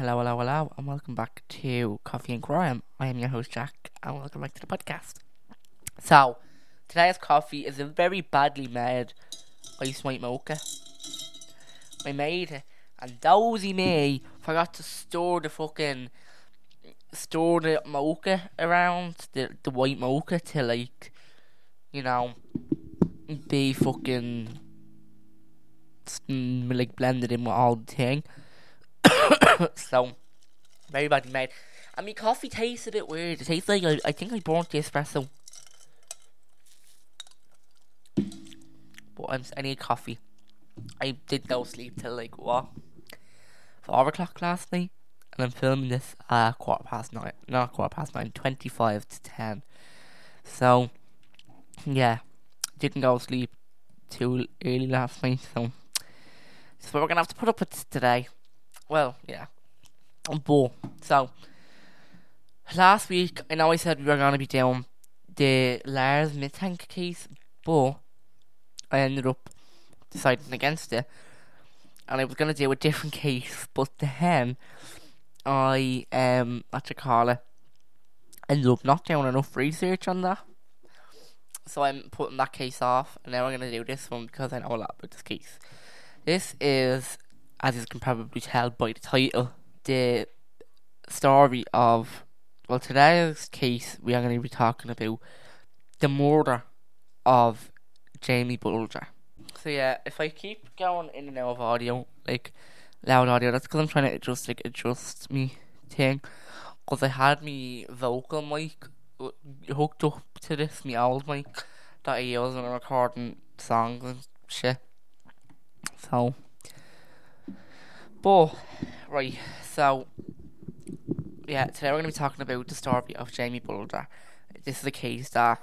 Hello, hello, hello, and welcome back to Coffee and Crime. I am your host Jack, and welcome back to the podcast. So, today's coffee is a very badly made ice white mocha. I made it, and dozy me forgot to store the fucking store the mocha around the the white mocha to like, you know, be fucking like blended in with all the thing. so very badly made. I mean, coffee tastes a bit weird. It tastes like I, I think I burnt the espresso. But I'm, I need coffee. I did go sleep till like what four o'clock last night, and I'm filming this uh quarter past nine, not quarter past nine, twenty five to ten. So yeah, didn't go to sleep too early last night, so so we're gonna have to put up with today. Well, yeah. But so last week, I know I said we were gonna be doing the Lars Mittank case, but I ended up deciding against it, and I was gonna do a different case, but then I um what you call it ended up not doing enough research on that. So I'm putting that case off, and now I'm gonna do this one because I know a lot about this case. This is as you can probably tell by the title, the story of well today's case we are going to be talking about the murder of Jamie Bulger. So yeah, if I keep going in and out of audio, like loud audio, that's because I'm trying to adjust like adjust me thing. Because I had me vocal mic uh, hooked up to this, me old mic that I use when I'm recording songs and shit. So but right, so yeah, today we're gonna be talking about the story of Jamie Bulger. This is a case that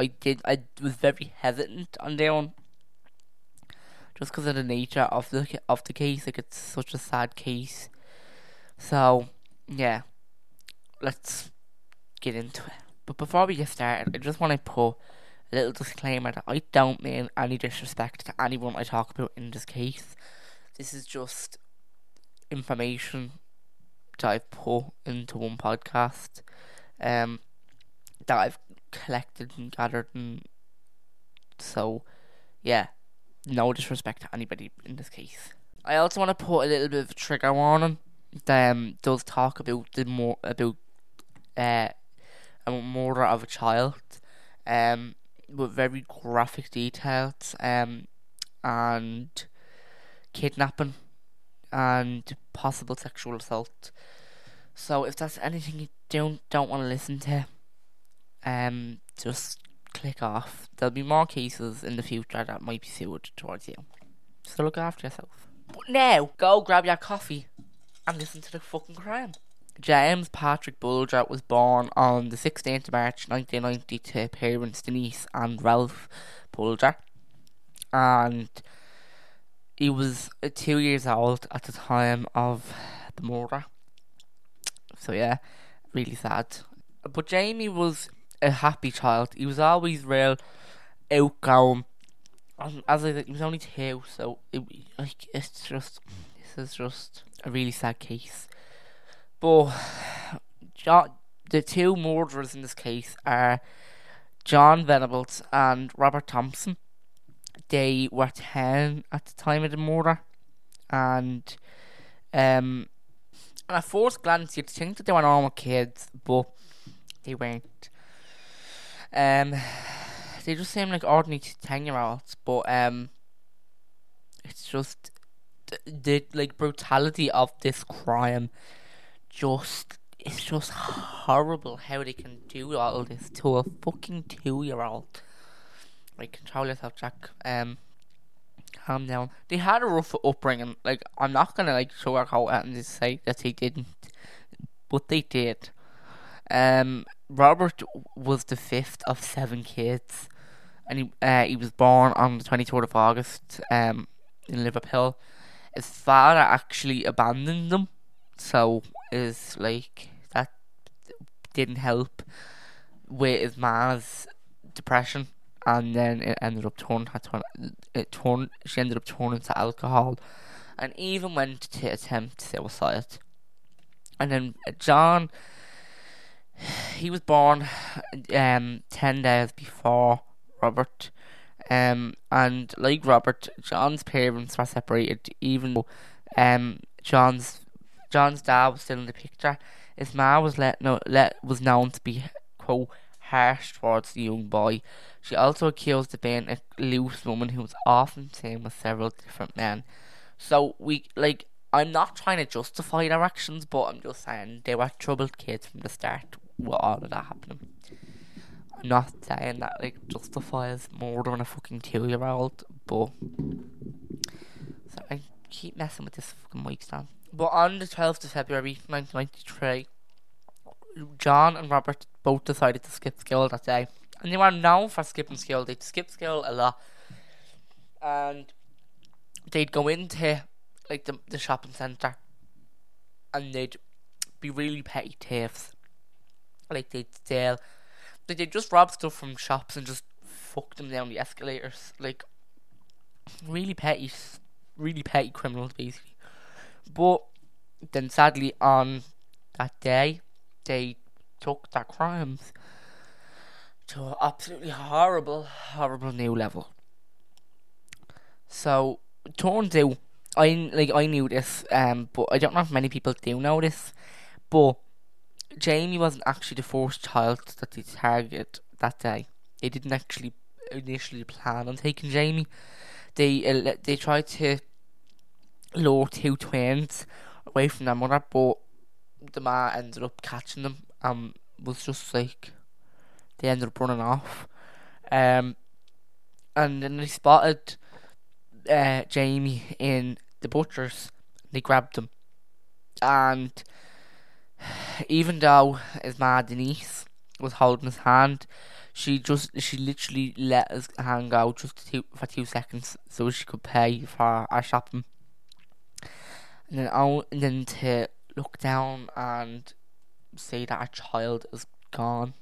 I did I was very hesitant on doing just because of the nature of the of the case. Like it's such a sad case. So yeah, let's get into it. But before we get started, I just want to put a little disclaimer that I don't mean any disrespect to anyone I talk about in this case. This is just information that I've put into one podcast um, that I've collected and gathered and so yeah no disrespect to anybody in this case. I also want to put a little bit of a trigger warning that um, does talk about the more about uh, a murder of a child um, with very graphic details um, and kidnapping and possible sexual assault. So if that's anything you don't don't want to listen to, um, just click off. There'll be more cases in the future that might be suited towards you. So look after yourself. But now, go grab your coffee and listen to the fucking crime. James Patrick Bulger was born on the 16th of March 1990 to parents Denise and Ralph Bulger. And he was two years old at the time of the murder. So yeah, really sad. But Jamie was a happy child. He was always real outgoing. As I said, he was only two, so it, like it's just this is just a really sad case. But John, the two murderers in this case are John Venables and Robert Thompson they were 10 at the time of the murder. And um, at first glance, you'd think that they were normal kids, but they weren't. Um, they just seem like ordinary 10 year olds, but um, it's just the, the like brutality of this crime just it's just horrible how they can do all this to a fucking two year old. Like, control yourself, Jack. Um, calm down. They had a rough upbringing. Like, I'm not gonna like sugarcoat it and just say that they didn't, but they did. Um, Robert was the fifth of seven kids, and he uh, he was born on the twenty third of August. Um, in Liverpool. His father actually abandoned them, so is like that didn't help with his ma's depression and then it ended up turning it turned she ended up turning to alcohol and even went to attempt suicide and then John, he was born um ten days before Robert. Um, and like Robert, John's parents were separated, even though um John's John's dad was still in the picture. His ma was let no let was known to be quote harsh towards the young boy. She also accused of being a loose woman who was often seen with several different men. So we like I'm not trying to justify their actions, but I'm just saying they were troubled kids from the start with all of that happening. I'm not saying that like justifies than a fucking two year old, but so I keep messing with this fucking mic stand. But on the 12th of February 1993, John and Robert both decided to skip school that day. And they were known for skipping school. They'd skip school a lot. And they'd go into like the, the shopping centre and they'd be really petty thieves. Like they'd steal like they'd just rob stuff from shops and just fuck them down the escalators. Like really petty really petty criminals basically. But then sadly on that day they took their crimes to an absolutely horrible, horrible new level. So turns out I like I knew this, um, but I don't know if many people do know this. But Jamie wasn't actually the first child that they targeted that day. They didn't actually initially plan on taking Jamie. They uh, they tried to lure two twins away from their mother, but the ma ended up catching them and was just like they ended up running off. Um, and then they spotted uh, Jamie in the butcher's. They grabbed him, and even though his ma Denise was holding his hand, she just she literally let his hand go just two, for two seconds so she could pay for our shopping. And then, oh, and then to look down and say that a child is gone.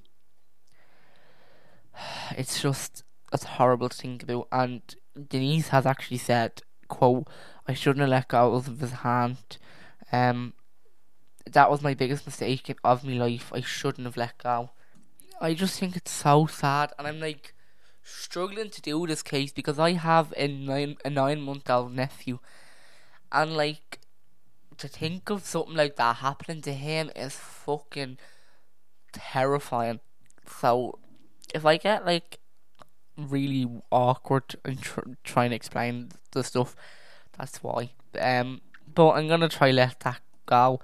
It's just it's horrible to think about. And Denise has actually said, "quote I shouldn't have let go of his hand. Um, that was my biggest mistake of my life. I shouldn't have let go. I just think it's so sad, and I'm like struggling to do this case because I have a nine a nine month old nephew, and like to think of something like that happening to him is fucking terrifying. So if I get like really awkward and tr- trying to explain the stuff, that's why. Um, but I'm gonna try let that go,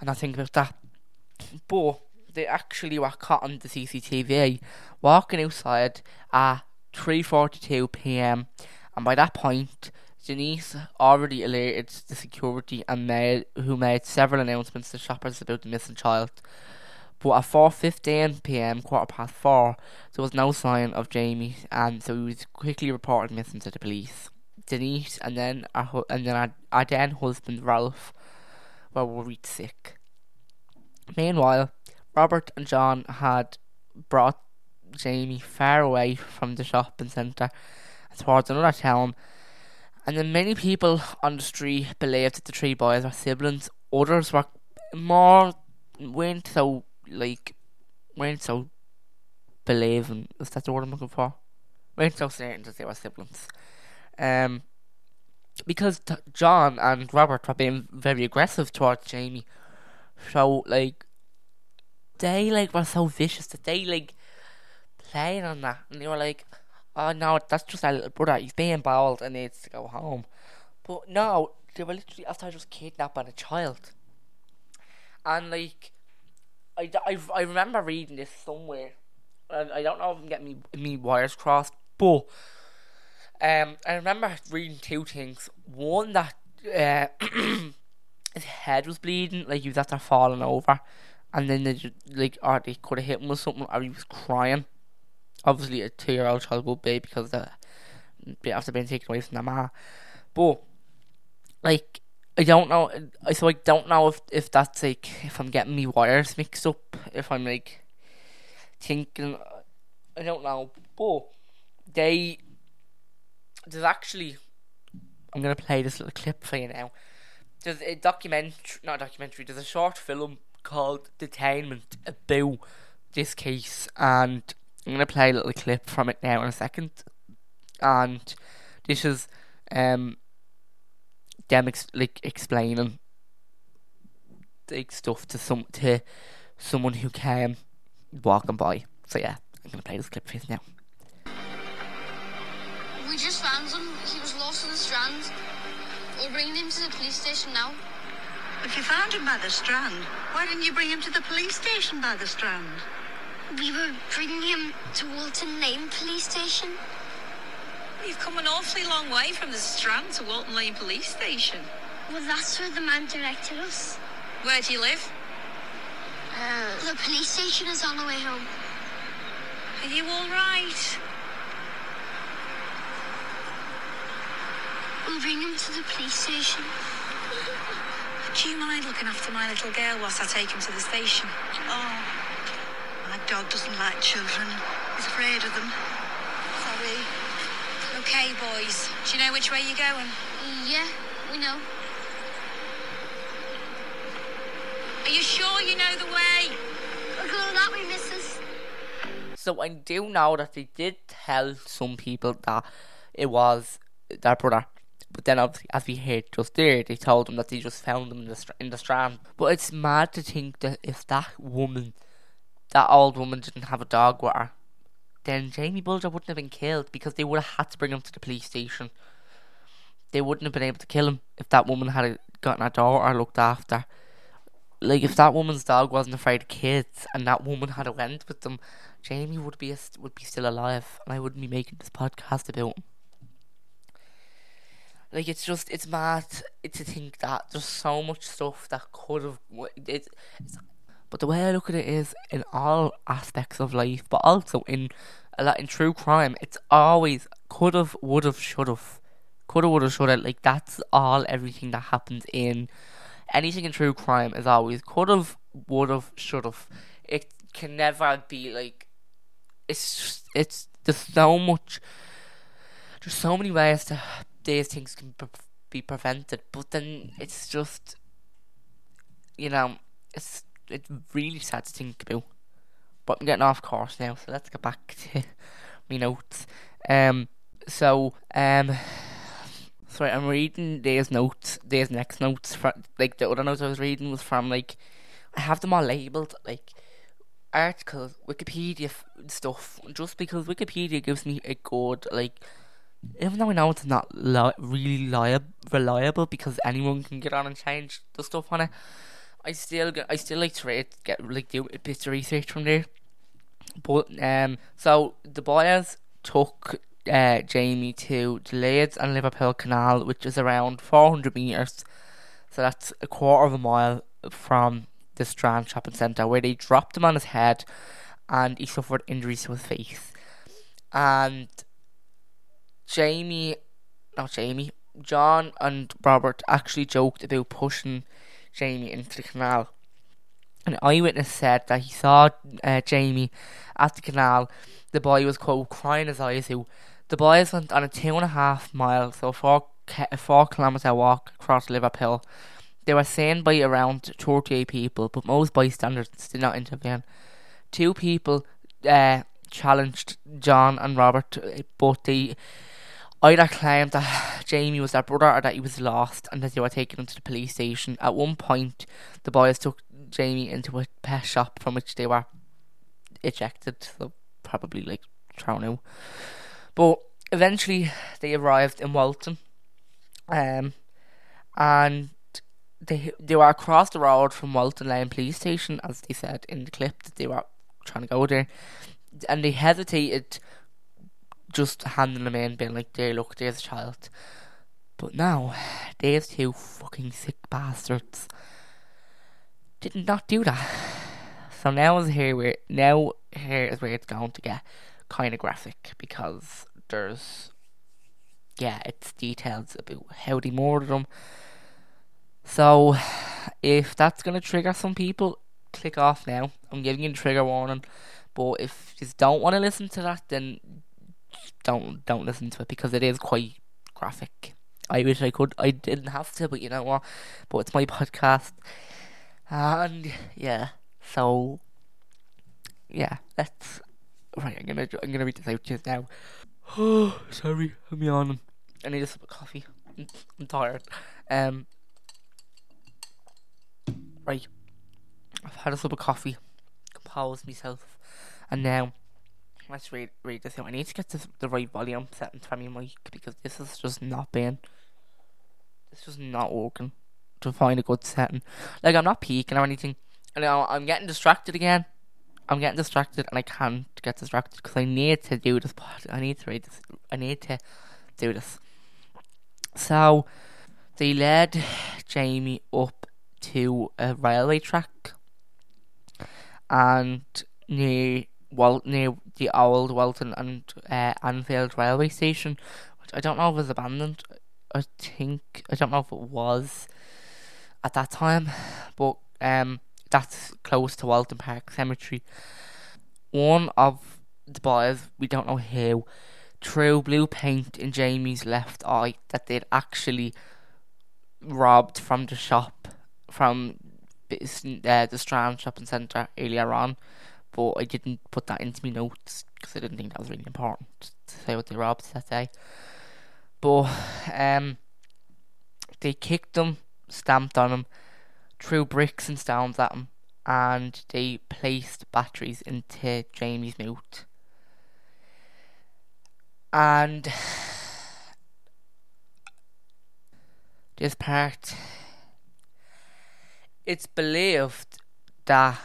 and I think about that. But they actually were caught on the CCTV walking outside at 3:42 p.m. and by that point Denise already alerted the security and made, who made several announcements to shoppers about the missing child. But at 4.15 pm, quarter past four, there was no sign of Jamie, and so he was quickly reported missing to the police. Denise and then our, and then our, our then husband Ralph were worried sick. Meanwhile, Robert and John had brought Jamie far away from the shopping centre towards another town and then many people on the street believed that the three boys were siblings. Others were more weren't so like weren't so believing. Is that the word I'm looking for? weren't so certain that they were siblings. Um, because t- John and Robert were being very aggressive towards Jamie. So like they like were so vicious that they like playing on that and they were like oh no, that's just our little brother. He's being bald and needs to go home. But no, they were literally after just kidnapping a child. And like, I, I, I remember reading this somewhere. And I don't know if I'm getting me, me wires crossed, but um, I remember reading two things. One that uh, his head was bleeding, like he was after falling over, and then they just, like, or they could have hit him with something, or he was crying obviously a two year old child will be because the after being taken away from their ma. But like I don't know so I don't know if if that's like if I'm getting me wires mixed up, if I'm like thinking I don't know. But they there's actually I'm gonna play this little clip for you now. there's a documentary, not a documentary. There's a short film called Detainment about this case, and I'm gonna play a little clip from it now in a second. And this is um them ex- like explaining like stuff to some to someone who came walking by. So yeah, I'm gonna play this clip for you now. We just found him. He was lost in the Strand. We're bringing him to the police station now. If you found him by the Strand, why didn't you bring him to the police station by the Strand? We were bringing him to Walton Lane police station. You've come an awfully long way from the Strand to Walton Lane police station. Well, that's where the man directed us. Where do you live? Uh, the police station is on the way home. Are you all right? We'll bring him to the police station. Do you mind looking after my little girl whilst I take him to the station? Oh, my dog doesn't like children. He's afraid of them. Sorry. Okay, boys. Do you know which way you're going? Yeah, we know. Are you sure you know the way? We're going that way, missus. So I do know that they did tell some people that it was their brother. But then, obviously, as we heard just there, they told them that they just found them in the, in the strand. But it's mad to think that if that woman, that old woman, didn't have a dog with her, then Jamie Bulger wouldn't have been killed because they would have had to bring him to the police station. They wouldn't have been able to kill him if that woman had gotten a daughter looked after. Like if that woman's dog wasn't afraid of kids and that woman had a went with them, Jamie would be a, would be still alive, and I wouldn't be making this podcast about him. Like it's just it's mad to think that there's so much stuff that could have it's, it's but the way I look at it is in all aspects of life, but also in lot in true crime, it's always could have, would have, should have, could have, would have, should have. Like that's all everything that happens in anything in true crime is always could have, would have, should have. It can never be like it's just, it's there's so much. There's so many ways to these things can pre- be prevented, but then it's just you know it's it's really sad to think about. But I'm getting off course now, so let's get back to my notes. Um, so um, sorry, I'm reading these notes, these next notes. From, like the other notes I was reading was from like I have them all labeled like articles, Wikipedia f- stuff. Just because Wikipedia gives me a good like. Even though I know it's not li- really li- reliable because anyone can get on and change the stuff on it, I still I still like to read, get like do a bit of research from there. But um, so the boys took uh, Jamie to the Leeds and Liverpool Canal, which is around four hundred meters. So that's a quarter of a mile from the Strand Shopping Centre, where they dropped him on his head, and he suffered injuries to his face. And Jamie, not Jamie, John and Robert actually joked about pushing Jamie into the canal. An eyewitness said that he saw uh, Jamie at the canal. The boy was quote crying his eyes out. The boys went on a two and a half mile, so four four kilometre walk across Liverpool. They were seen by around thirty eight people, but most bystanders did not intervene. Two people uh, challenged John and Robert, but they either claimed that Jamie was their brother or that he was lost and that they were taking him to the police station. At one point, the boys took Jamie into a pet shop from which they were ejected, so probably like thrown out. But eventually, they arrived in Walton, um, and they they were across the road from Walton Lane Police Station, as they said in the clip that they were trying to go there, and they hesitated just handing them in, being like, there, look, there's a child. But now, these two fucking sick bastards did not do that. So now is here where now here is where it's going to get kind of graphic because there's yeah, it's details about how they murdered them. So if that's gonna trigger some people, click off now. I'm giving you a trigger warning. But if you just don't want to listen to that, then don't don't listen to it because it is quite graphic. I wish I could. I didn't have to, but you know what? But it's my podcast, and yeah. So yeah, let's. Right, I'm gonna I'm gonna read this out just now. Oh, sorry, I'm yawning. I need a sip of coffee. I'm, tired. Um. Right, I've had a sip of coffee, composed myself, and now let's read read this out. I need to get this, the right volume setting for my mic because this is just not being. This is not working to find a good setting. Like I'm not peaking or anything. And now I'm getting distracted again. I'm getting distracted and I can't get distracted because I need to do this. Part. I need to read this. I need to do this. So they led Jamie up to a railway track and near well near the old Walton and uh, Anfield railway station, which I don't know if was abandoned. I think I don't know if it was at that time, but um, that's close to Walton Park Cemetery. One of the boys, we don't know who, threw blue paint in Jamie's left eye that they'd actually robbed from the shop from uh, the Strand Shopping Centre earlier on, but I didn't put that into my notes because I didn't think that was really important to say what they robbed that day. But um, they kicked them, stamped on them, threw bricks and stones at them, and they placed batteries into Jamie's mouth. And this part, it's believed that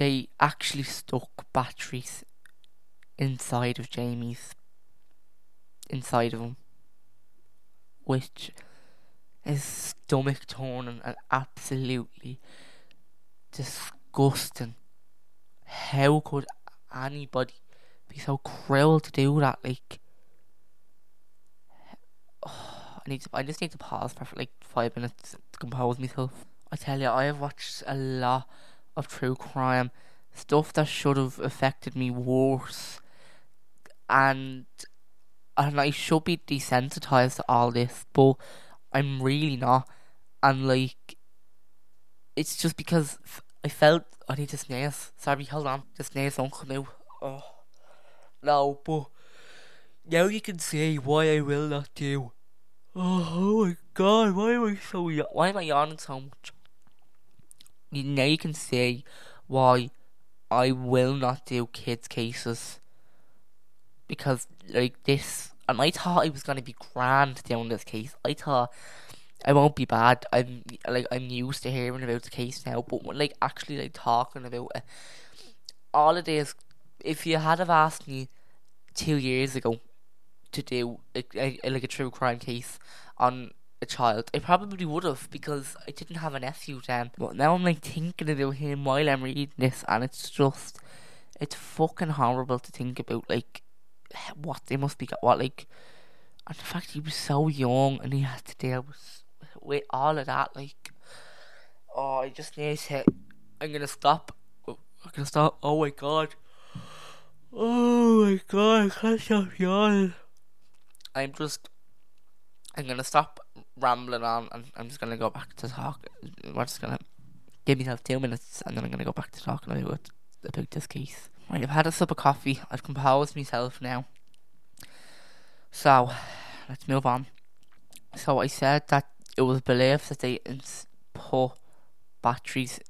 they actually stuck batteries inside of Jamie's, inside of him, which is stomach turning and absolutely disgusting. How could anybody be so cruel to do that? Like, oh, I need to, I just need to pause for like five minutes to compose myself. I tell you, I have watched a lot of true crime stuff that should have affected me worse, and and I should be desensitized to all this, but I'm really not. And like, it's just because I felt I need to sneeze. Sorry, hold on. The sneeze won't come out. Oh. No, but now you can see why I will not do. Oh, oh my god, why am I so why am I yawning so much? You, now you can see why I will not do kids cases because like this and I thought I was gonna be grand down this case. I thought I won't be bad. I'm like I'm used to hearing about the case now, but like actually like talking about it, all it is. If you had have asked me two years ago to do a, a, like a true crime case on a child, I probably would have because I didn't have a nephew then. But now I'm like thinking about him while I'm reading this, and it's just it's fucking horrible to think about. Like what they must be got what like, and the fact he was so young and he had to deal with with all of that, like, oh, I just need to. I'm gonna stop. Oh, I'm gonna stop. Oh my god. Oh my god, I can't stop yawning. I'm just. I'm gonna stop rambling on and I'm just gonna go back to talk. We're just gonna give myself two minutes and then I'm gonna go back to talking about, about this case. Right, I've had a sip of coffee. I've composed myself now. So, let's move on. So I said that it was believed that they ins- put batteries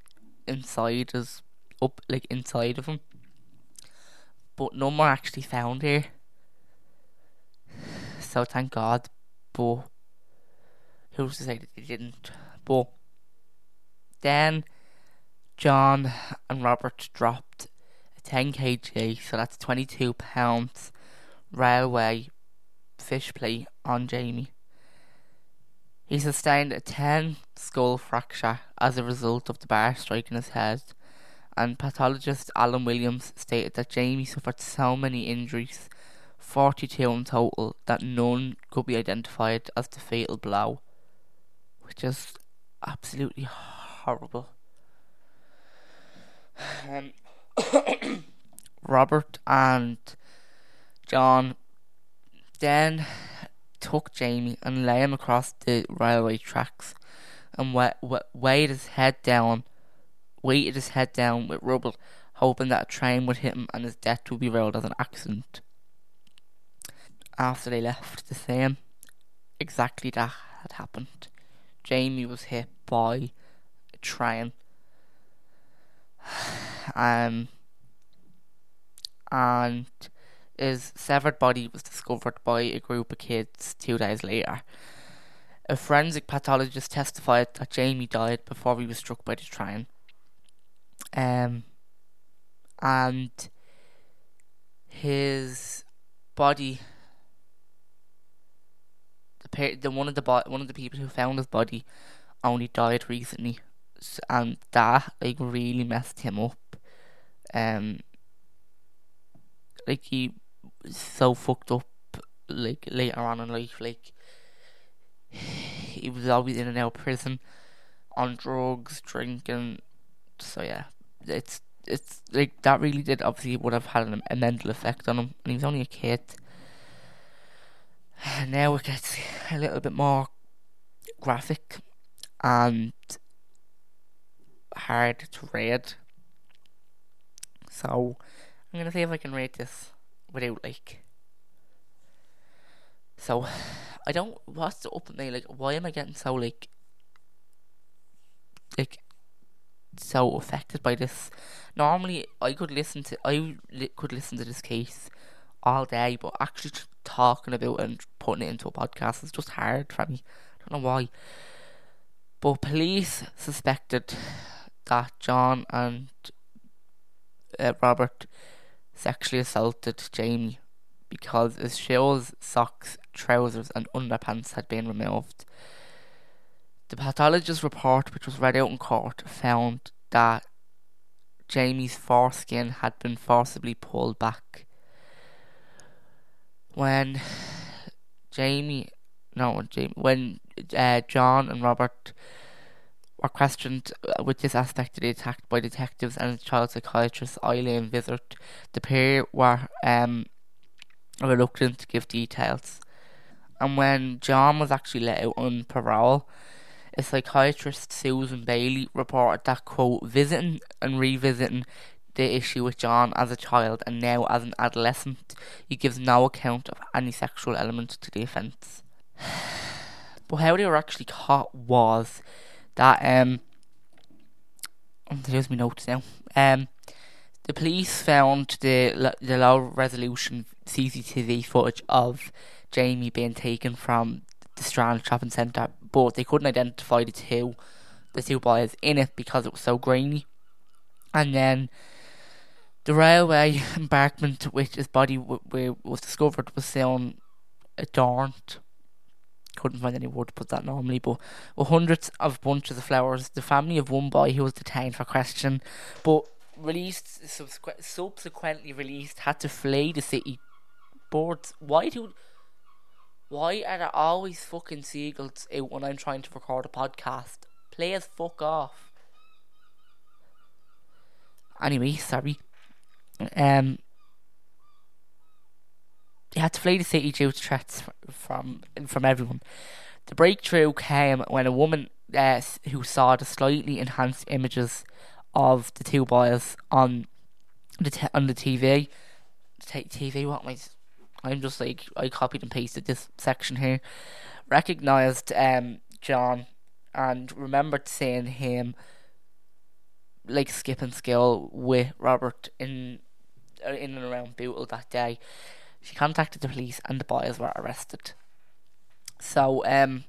inside us, up like inside of them, but none were actually found here. So thank God. But who's to say that they didn't? But then John and Robert dropped a 10 kg, so that's 22 pounds railway fish plate on Jamie. He sustained a 10 skull fracture as a result of the bar striking his head, and pathologist Alan Williams stated that Jamie suffered so many injuries, 42 in total, that none could be identified as the fatal blow, which is absolutely horrible. Um, Robert and John then took Jamie and lay him across the railway tracks and wet, wet, weighed his head down, weighted his head down with rubble, hoping that a train would hit him and his death would be ruled as an accident. After they left the scene, exactly that had happened. Jamie was hit by a train. Um, and his severed body was discovered by a group of kids two days later. A forensic pathologist testified that Jamie died before he was struck by the train. Um, and his body, the the one of the bo- one of the people who found his body, only died recently, and that like really messed him up. Um, like he was so fucked up like later on in life like he was always in and out of prison on drugs drinking so yeah it's it's like that really did obviously would have had an, a mental effect on him and he was only a kid now it gets a little bit more graphic and hard to read so I'm gonna see if I can read this without like. So, I don't. What's up with me? Like, why am I getting so like, like, so affected by this? Normally, I could listen to I li- could listen to this case all day, but actually talking about and putting it into a podcast is just hard for me. I don't know why. But police suspected that John and uh, Robert sexually assaulted Jamie because his shoes, socks, trousers, and underpants had been removed. The pathologist's report, which was read out in court, found that Jamie's foreskin had been forcibly pulled back. When Jamie, no, Jamie, when uh, John and Robert were questioned uh, with this aspect of the attack by detectives and child psychiatrist Eileen Vizard. The pair were um, reluctant to give details. And when John was actually let out on parole, a psychiatrist, Susan Bailey, reported that, quote, visiting and revisiting the issue with John as a child and now as an adolescent, he gives no account of any sexual element to the offence. but how they were actually caught was that um there's my notes now. Um the police found the the low resolution CCTV footage of Jamie being taken from the Strand shopping centre, but they couldn't identify the two the two boys in it because it was so grainy. And then the railway embankment which his body w- w- was discovered was soon adorned couldn't find any word to put that normally, but with hundreds of bunches of flowers, the family of one boy who was detained for question, but released subsequently released had to flee the city. Boards. Why do? Why are there always fucking seagulls out when I'm trying to record a podcast? Players fuck off. Anyway, sorry. Um, they had to flee the city due to threats from from everyone. The breakthrough came when a woman uh, who saw the slightly enhanced images of the two boys on the t- on the TV, t- TV. What am I? I'm just like I copied and pasted this section here. Recognized um, John and remembered seeing him like skipping skill with Robert in in and around Bootle that day. She contacted the police and the boys were arrested. So, um,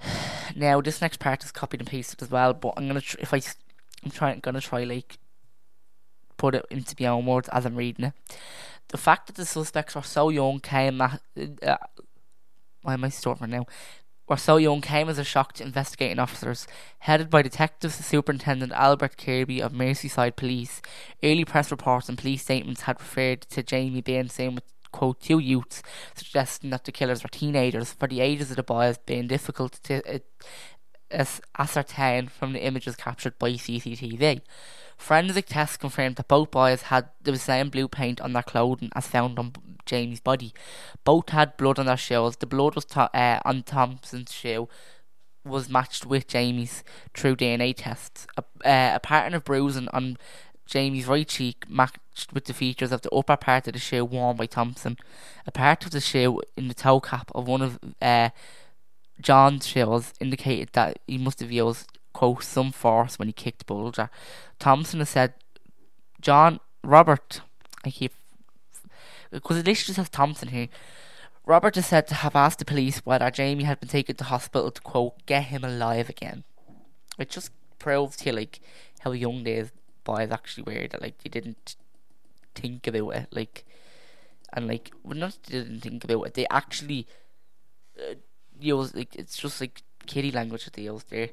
now this next part is copied and pasted as well, but I'm gonna tr- if I I'm trying gonna try like put it into my own words as I'm reading it. The fact that the suspects were so young came at uh, why am I stuttering now? Were so young came as a shock to investigating officers. Headed by Detective Superintendent Albert Kirby of Merseyside Police, early press reports and police statements had referred to Jamie being seen with quote two youths, suggesting that the killers were teenagers, for the ages of the boys being difficult to uh, as ascertained from the images captured by CCTV. Forensic tests confirmed that both boys had the same blue paint on their clothing as found on Jamie's body. Both had blood on their shoes. The blood was to- uh, on Thompson's shoe was matched with Jamie's through DNA tests. A, uh, a pattern of bruising on Jamie's right cheek matched with the features of the upper part of the shoe worn by Thompson. A part of the shoe in the toe cap of one of uh, John's shoes indicated that he must have used, quote, some force when he kicked Bulger. Thompson has said, John, Robert, I keep, because it just says Thompson here. Robert is said to have asked the police whether Jamie had been taken to hospital to, quote, get him alive again. It just proves to you, like, how young these boys actually were, that, like, they didn't think about it, like, and, like, well, not didn't think about it, they actually uh, use, like, it's just, like, kiddie language that they use there.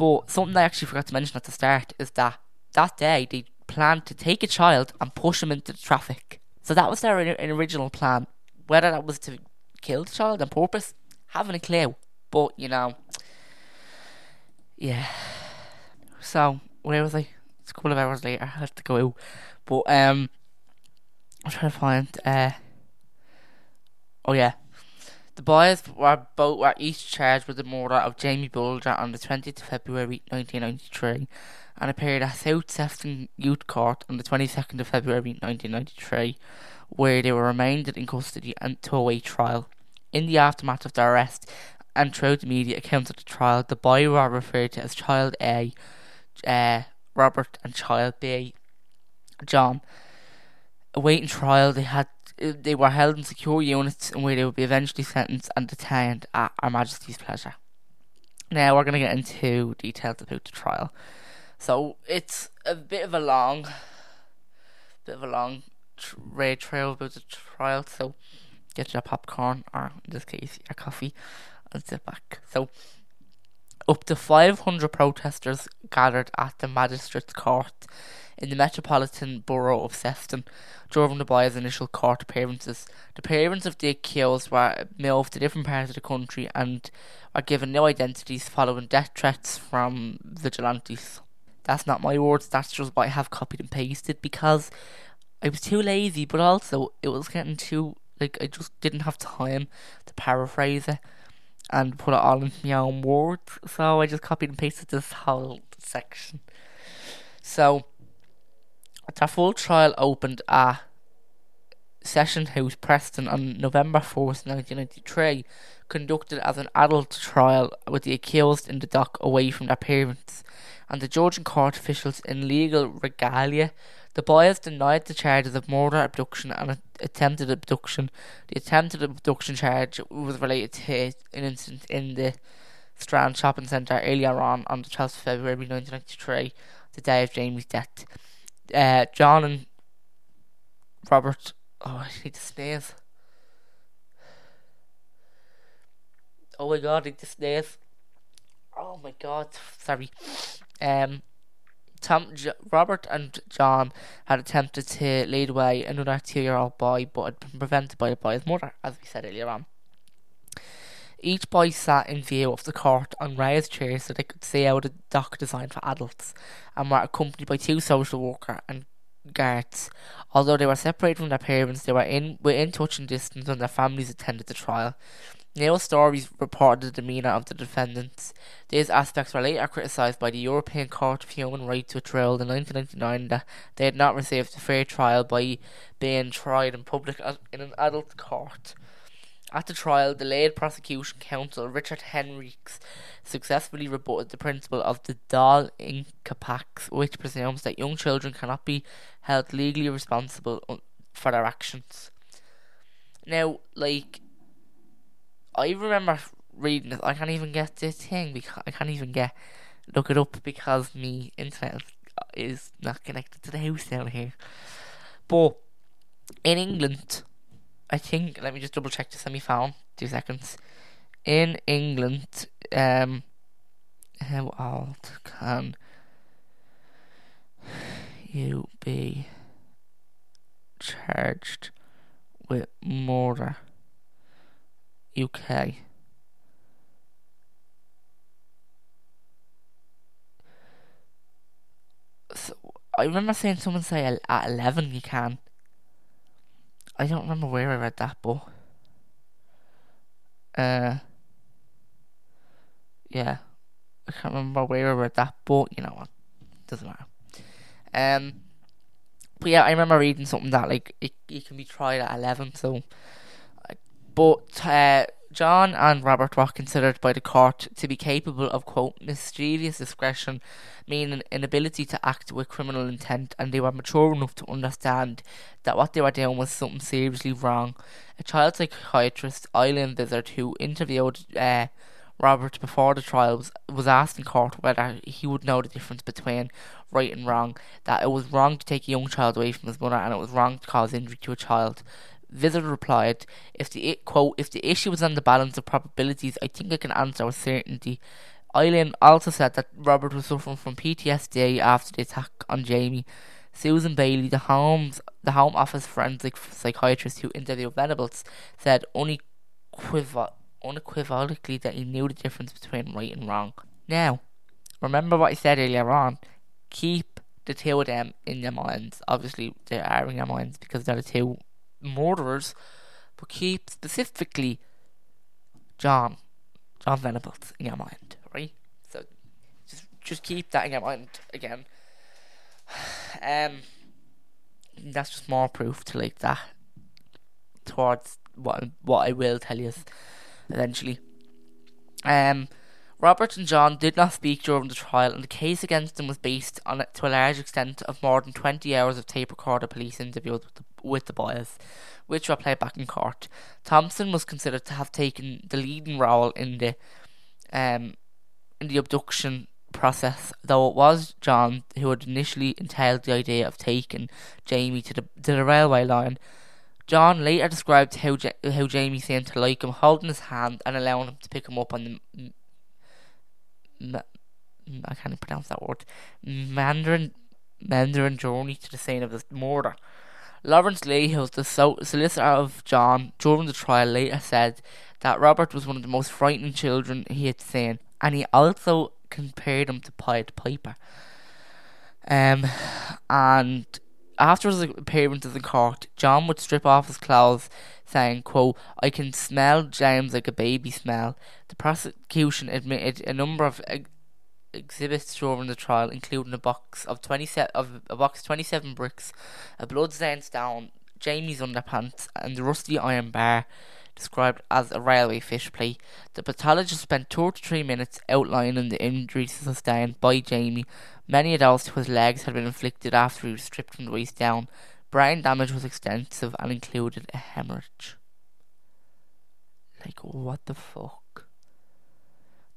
But something I actually forgot to mention at the start is that that day they planned to take a child and push him into the traffic. So that was their original plan. Whether that was to kill the child on purpose, haven't a clue. But you know, yeah. So where was I? It's a couple of hours later. I had to go out, but um, I'm trying to find. Uh, oh yeah, the boys were both were each charged with the murder of Jamie Bulger on the 20th of February 1993 and appeared at South Sefton Youth Court on the 22nd of February 1993, where they were remanded in custody until await trial. In the aftermath of their arrest and throughout the media accounts of the trial, the boys were referred to as Child A, uh, Robert, and Child B, John. Awaiting trial, they had they were held in secure units and where they would be eventually sentenced and detained at Her Majesty's pleasure. Now we're going to get into details about the trial. So it's a bit of a long, bit of a long raid trail about the trial. So get your popcorn, or in this case, your coffee, and sit back. So up to 500 protesters gathered at the magistrates' court in the Metropolitan Borough of Sefton during the boys' initial court appearances. The parents of the accused were moved to different parts of the country and were given new identities following death threats from vigilantes. That's not my words, that's just what I have copied and pasted because I was too lazy, but also it was getting too, like, I just didn't have time to paraphrase it and put it all into my own words, so I just copied and pasted this whole section. So, the full trial opened at Session House, Preston, on November 4th, 1993, conducted as an adult trial with the accused in the dock away from their parents, and the Georgian court officials in legal regalia. The boys denied the charges of murder, abduction, and attempted abduction. The attempted abduction charge was related to an incident in the Strand Shopping Centre earlier on on the 12th of February 1993, the day of Jamie's death uh, John and Robert. Oh, I need to sneeze. Oh my god, I need to sneeze. Oh my god, sorry. Um, Tom, J- Robert, and John had attempted to lead away another two-year-old boy, but had been prevented by the boy's mother, as we said earlier on. Each boy sat in view of the court on raised chairs so they could see out a dock designed for adults, and were accompanied by two social workers and guards. Although they were separated from their parents, they were in within touching distance when their families attended the trial. News stories reported the demeanour of the defendants. These aspects were later criticised by the European Court of Human Rights, which ruled in 1999 that they had not received a fair trial by being tried in public in an adult court. At the trial, lead prosecution counsel Richard Henriques successfully rebutted the principle of the Dol Inca Pax, which presumes that young children cannot be held legally responsible uh, for their actions. Now, like, I remember reading it. I can't even get this thing because I can't even get look it up because me internet is not connected to the house down here. But in England, I think let me just double check the semi found two seconds. In England, um, how old can you be charged with murder? UK. So, I remember seeing someone say at 11 you can. I don't remember where I read that, but. Uh, yeah. I can't remember where I read that, but you know what? Doesn't matter. Um, but yeah, I remember reading something that like it, it can be tried at eleven, so but uh, John and Robert were considered by the court to be capable of quote mischievous discretion, meaning inability to act with criminal intent, and they were mature enough to understand that what they were doing was something seriously wrong. A child psychiatrist, Eileen Vizard, who interviewed uh, Robert before the trial was, was asked in court whether he would know the difference between right and wrong, that it was wrong to take a young child away from his mother and it was wrong to cause injury to a child. Vizard replied, "If the quote if the issue was on the balance of probabilities, I think I can answer with certainty." Eileen also said that Robert was suffering from PTSD after the attack on Jamie. Susan Bailey, the home's the Home Office forensic psychiatrist who interviewed Venables, said unequivocal unequivocally that he knew the difference between right and wrong. Now, remember what I said earlier on. Keep the two of them in your minds. Obviously, they are in your minds because they're the two murderers, but keep specifically John, John Venables in your mind, right? So just just keep that in your mind again. Um, that's just more proof to like that towards what what I will tell you eventually. Um, Robert and John did not speak during the trial, and the case against them was based on, to a large extent, of more than 20 hours of tape recorded police interviews with the, with the boys, which were played back in court. Thompson was considered to have taken the leading role in the um, in the abduction process, though it was John who had initially entailed the idea of taking Jamie to the to the railway line John later described how how Jamie seemed to like him, holding his hand and allowing him to pick him up on the. M- m- I can't pronounce that word. Mandarin Mandarin journey to the scene of the murder. Lawrence Lee, who was the so- solicitor of John during the trial, later said that Robert was one of the most frightening children he had seen, and he also compared him to Pied Piper. Um, and after his appearances in the court, John would strip off his clothes, saying, quote, I can smell James like a baby smell. The prosecution admitted a number of exhibits during the trial, including a box of 27, of a box 27 bricks, a blood-stained stone, Jamie's underpants, and the rusty iron bar described as a railway fish plate. The pathologist spent two to three minutes outlining the injuries sustained by Jamie. Many of those to his legs had been inflicted after he was stripped from the waist down. Brain damage was extensive and included a hemorrhage. Like, what the fuck?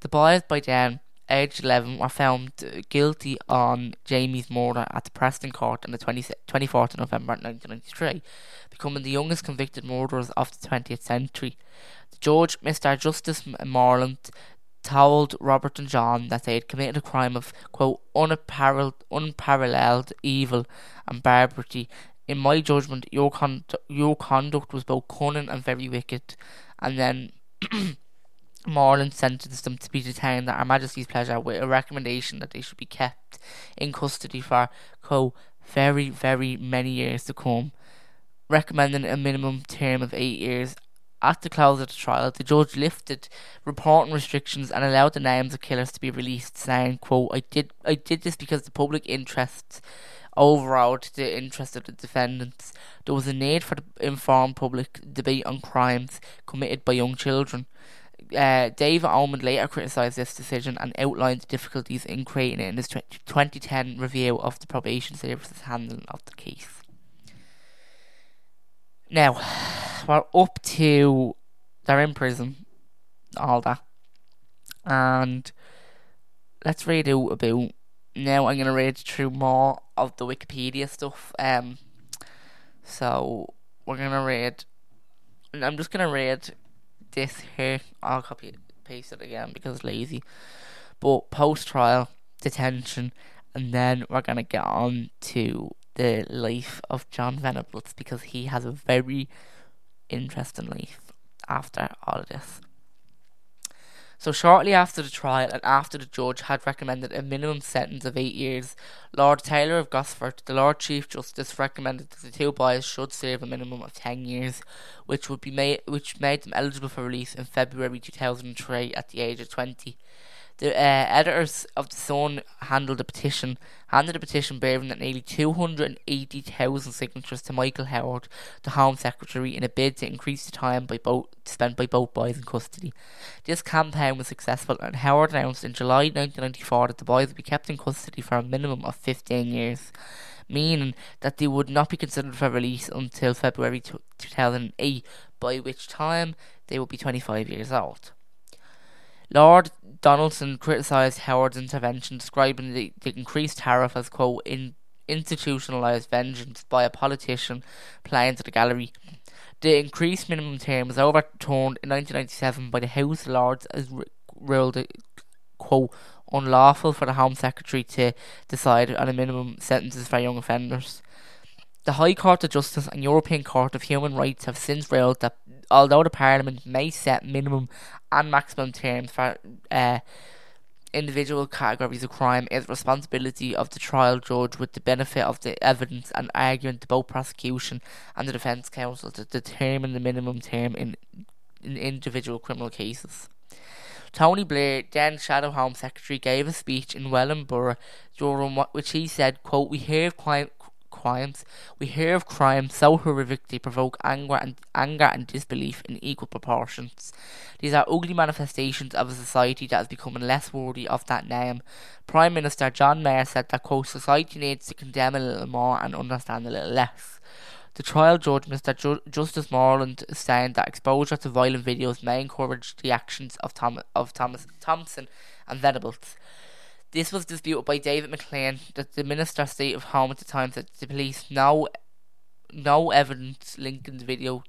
The boys by then aged 11, were found guilty on Jamie's murder at the Preston court on the 20, 24th of November 1993, becoming the youngest convicted murderers of the 20th century. The judge, Mr. Justice Morland, told Robert and John that they had committed a crime of, quote, unparalleled, unparalleled evil and barbarity. In my judgment, your, con- your conduct was both cunning and very wicked. And then Morland sentenced them to be detained at Her Majesty's pleasure with a recommendation that they should be kept in custody for co very, very many years to come, recommending a minimum term of eight years. At the close of the trial, the judge lifted reporting restrictions and allowed the names of killers to be released, saying, quote, I did I did this because the public interest overrode the interest of the defendants. There was a need for the informed public debate on crimes committed by young children uh, Dave Omand later criticised this decision and outlined the difficulties in creating it in his 2010 review of the probation service's handling of the case. Now, we're up to they're in prison, all that, and let's read out about. Now I'm gonna read through more of the Wikipedia stuff. Um, so we're gonna read. I'm just gonna read this here. I'll copy paste it again because lazy. But post trial detention, and then we're gonna get on to the life of John Venables because he has a very interesting life after all of this. So, shortly after the trial and after the judge had recommended a minimum sentence of eight years, Lord Taylor of Gosford, the Lord Chief Justice, recommended that the two boys should serve a minimum of ten years, which would be made, which made them eligible for release in February 2003 at the age of 20. The uh, editors of the Sun handled the petition, handed a petition bearing that nearly 280,000 signatures to Michael Howard, the Home Secretary, in a bid to increase the time by spent by both boys in custody. This campaign was successful, and Howard announced in July 1994 that the boys would be kept in custody for a minimum of 15 years meaning that they would not be considered for release until February 2008, by which time they would be 25 years old. Lord Donaldson criticised Howard's intervention, describing the, the increased tariff as, quote, in, institutionalised vengeance by a politician playing to the gallery. The increased minimum term was overturned in 1997 by the House of Lords as ruled it, quote, unlawful for the Home Secretary to decide on a minimum sentences for young offenders. The High Court of Justice and European Court of Human Rights have since ruled that although the Parliament may set minimum and maximum terms for uh, individual categories of crime, is responsibility of the trial judge with the benefit of the evidence and argument to both prosecution and the defence counsel to determine the minimum term in, in individual criminal cases. Tony Blair, then Shadow Home Secretary, gave a speech in Wellingborough during which he said, quote, We hear crimes. We hear of crimes so horrific they provoke anger and anger and disbelief in equal proportions. These are ugly manifestations of a society that is becoming less worthy of that name. Prime Minister John Major said that quote society needs to condemn a little more and understand a little less. The trial judge, Mr. Ju- Justice Morland, saying that exposure to violent videos may encourage the actions of, Tom- of Thomas Thompson and Venables. This was disputed by David Maclean, the Minister of State of Home at the time that the police no no evidence linking the video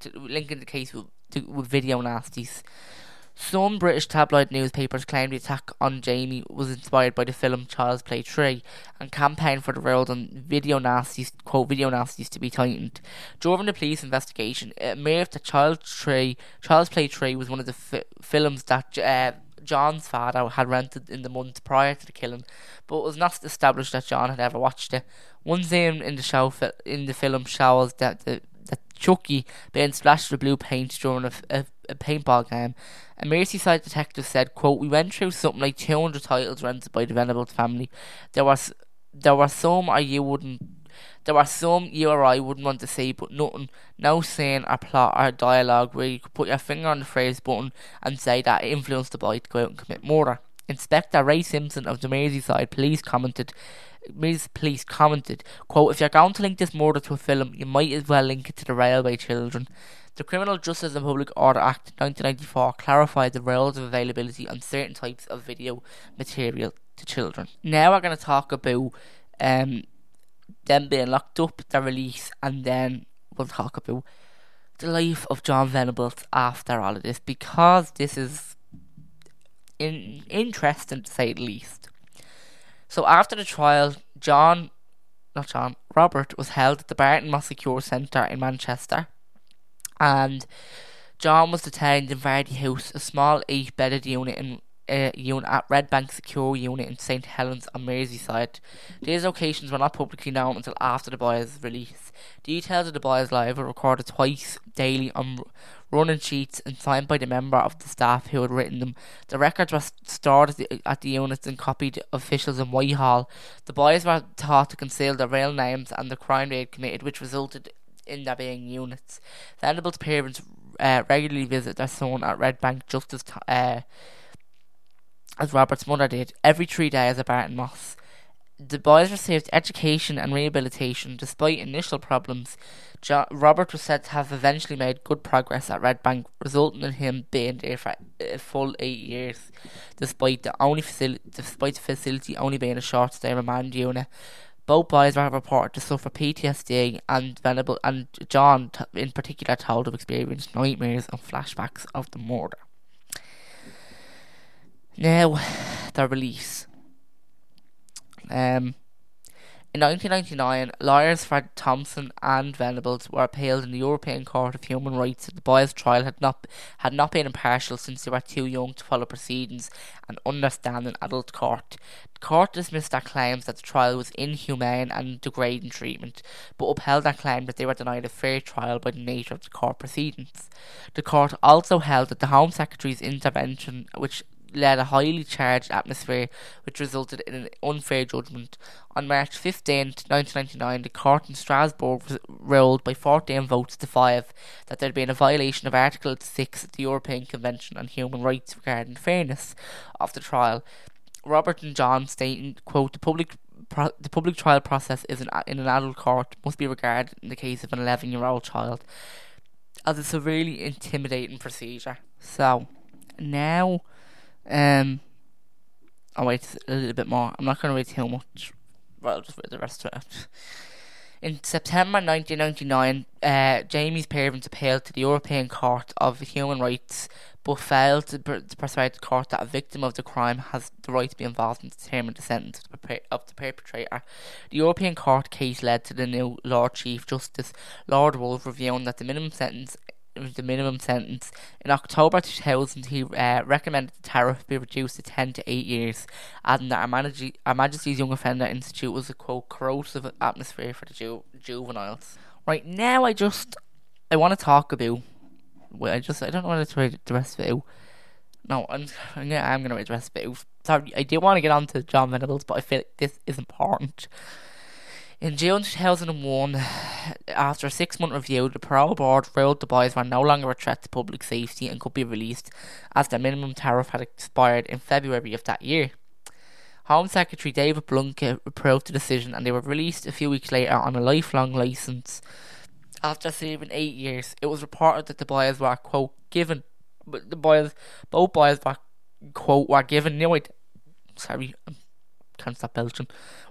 to, linking the case with, to, with video nasties. Some British tabloid newspapers claimed the attack on Jamie was inspired by the film Child's Play 3 and campaigned for the rule on video nasties, quote, video nasties to be tightened. During the police investigation, it emerged that Child's, 3, Child's Play 3 was one of the fi- films that uh, John's father had rented in the month prior to the killing, but it was not established that John had ever watched it. One scene in the show in the film shows that the that Chucky being splashed with blue paint during a, a, a paintball game. A Merseyside detective said, "quote We went through something like 200 titles rented by the Venables family. There was there were some I you wouldn't there were some you or I wouldn't want to see, but nothing, no scene or plot or dialogue where you could put your finger on the phrase button and say that it influenced the boy to go out and commit murder. Inspector Ray Simpson of the Merseyside Police commented, Police commented, quote, If you're going to link this murder to a film, you might as well link it to the railway children. The Criminal Justice and Public Order Act 1994 clarified the rules of availability on certain types of video material to children. Now we're going to talk about um, them being locked up, the release, and then we'll talk about the life of John Venables after all of this because this is in, interesting to say the least. So after the trial, John, not John, Robert was held at the Barton Moss Secure Centre in Manchester, and John was detained in Vardy House, a small eight-bedded unit in uh, unit at Red Bank Secure Unit in St Helens on Merseyside. These locations were not publicly known until after the boys' release. Details of the boys' lives were recorded twice daily on running sheets and signed by the member of the staff who had written them. The records were stored at the, at the units and copied officials in Whitehall. The boys were taught to conceal their real names and the crime they had committed, which resulted in their being units. Venables' parents uh, regularly visit their son at Red Bank just as t- uh, as Robert's mother did, every three days at Barton Moss. The boys received education and rehabilitation despite initial problems. Jo- Robert was said to have eventually made good progress at Red Bank, resulting in him being there for a full eight years, despite the only facility, despite the facility only being a short stay remand unit. Both boys were reported to suffer PTSD, and Venable and John, in particular, told of experienced nightmares and flashbacks of the murder. Now, the release. Um, In 1999, lawyers Fred Thompson and Venables were appealed in the European Court of Human Rights that the boys' trial had not had not been impartial since they were too young to follow proceedings and understand an adult court. The court dismissed their claims that the trial was inhumane and degrading treatment, but upheld their claim that they were denied a fair trial by the nature of the court proceedings. The court also held that the Home Secretary's intervention, which led a highly charged atmosphere which resulted in an unfair judgment. On March 15, 1999, the court in Strasbourg ruled by 14 votes to 5 that there had been a violation of Article 6 of the European Convention on Human Rights regarding fairness of the trial. Robert and John stating, quote, the public Pro- the public trial process is an, in an adult court must be regarded in the case of an 11 year old child as a severely intimidating procedure. So, now um, I'll wait a little bit more. I'm not going to wait too much. Well, I'll just read the rest of it. In September 1999, uh, Jamie's parents appealed to the European Court of Human Rights but failed to, per- to, persuade the court that a victim of the crime has the right to be involved in determining the sentence of the, of the perpetrator. The European Court case led to the new Lord Chief Justice Lord Woolf reviewing that the minimum sentence the minimum sentence. In October 2000, he uh, recommended the tariff be reduced to 10 to 8 years, adding that Our, Majesty, Our Majesty's Young Offender Institute was a quote corrosive atmosphere for the ju- juveniles. Right now, I just I want to talk about. I just I don't want to read the rest of it. Out. No, I'm I'm gonna, read the rest of it. Out. Sorry, I do want to get on to John Venables, but I feel like this is important. In June 2001, after a six month review, the parole board ruled the boys were no longer a threat to public safety and could be released as their minimum tariff had expired in February of that year. Home Secretary David Blunkett approved the decision and they were released a few weeks later on a lifelong licence. After serving eight years, it was reported that the boys were, quote, given, the boys, both boys were, quote, were given new, sorry, can't stop Belgium,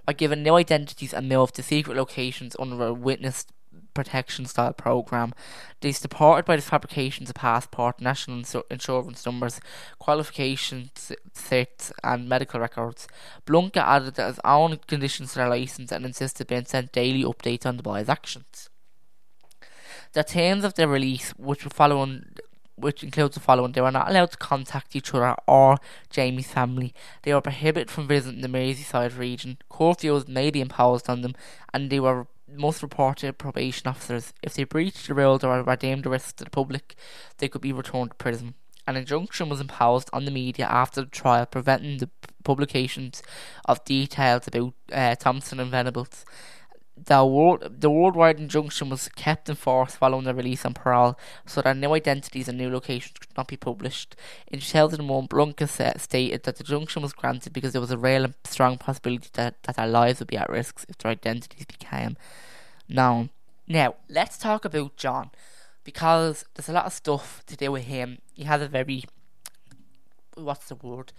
are given new identities and moved to secret locations under a witness protection style program. They supported by the fabrications of passport, national insurance numbers, qualifications certs, and medical records. Blunkett added that his own conditions to their license and insisted being sent daily updates on the boys' actions. The terms of their release, which were following which includes the following. They were not allowed to contact each other or Jamie's family. They were prohibited from visiting the Merseyside region. Curfews may be imposed on them, and they were must report to probation officers. If they breached the rules or were deemed a risk to the public, they could be returned to prison. An injunction was imposed on the media after the trial, preventing the publications of details about uh, Thompson and Venables the world the worldwide injunction was kept in force following the release on parole, so that new identities and new locations could not be published. In 2001, Blunkett stated that the injunction was granted because there was a real and strong possibility that, that their lives would be at risk if their identities became known. Now, let's talk about John, because there's a lot of stuff to do with him. He has a very, what's the word?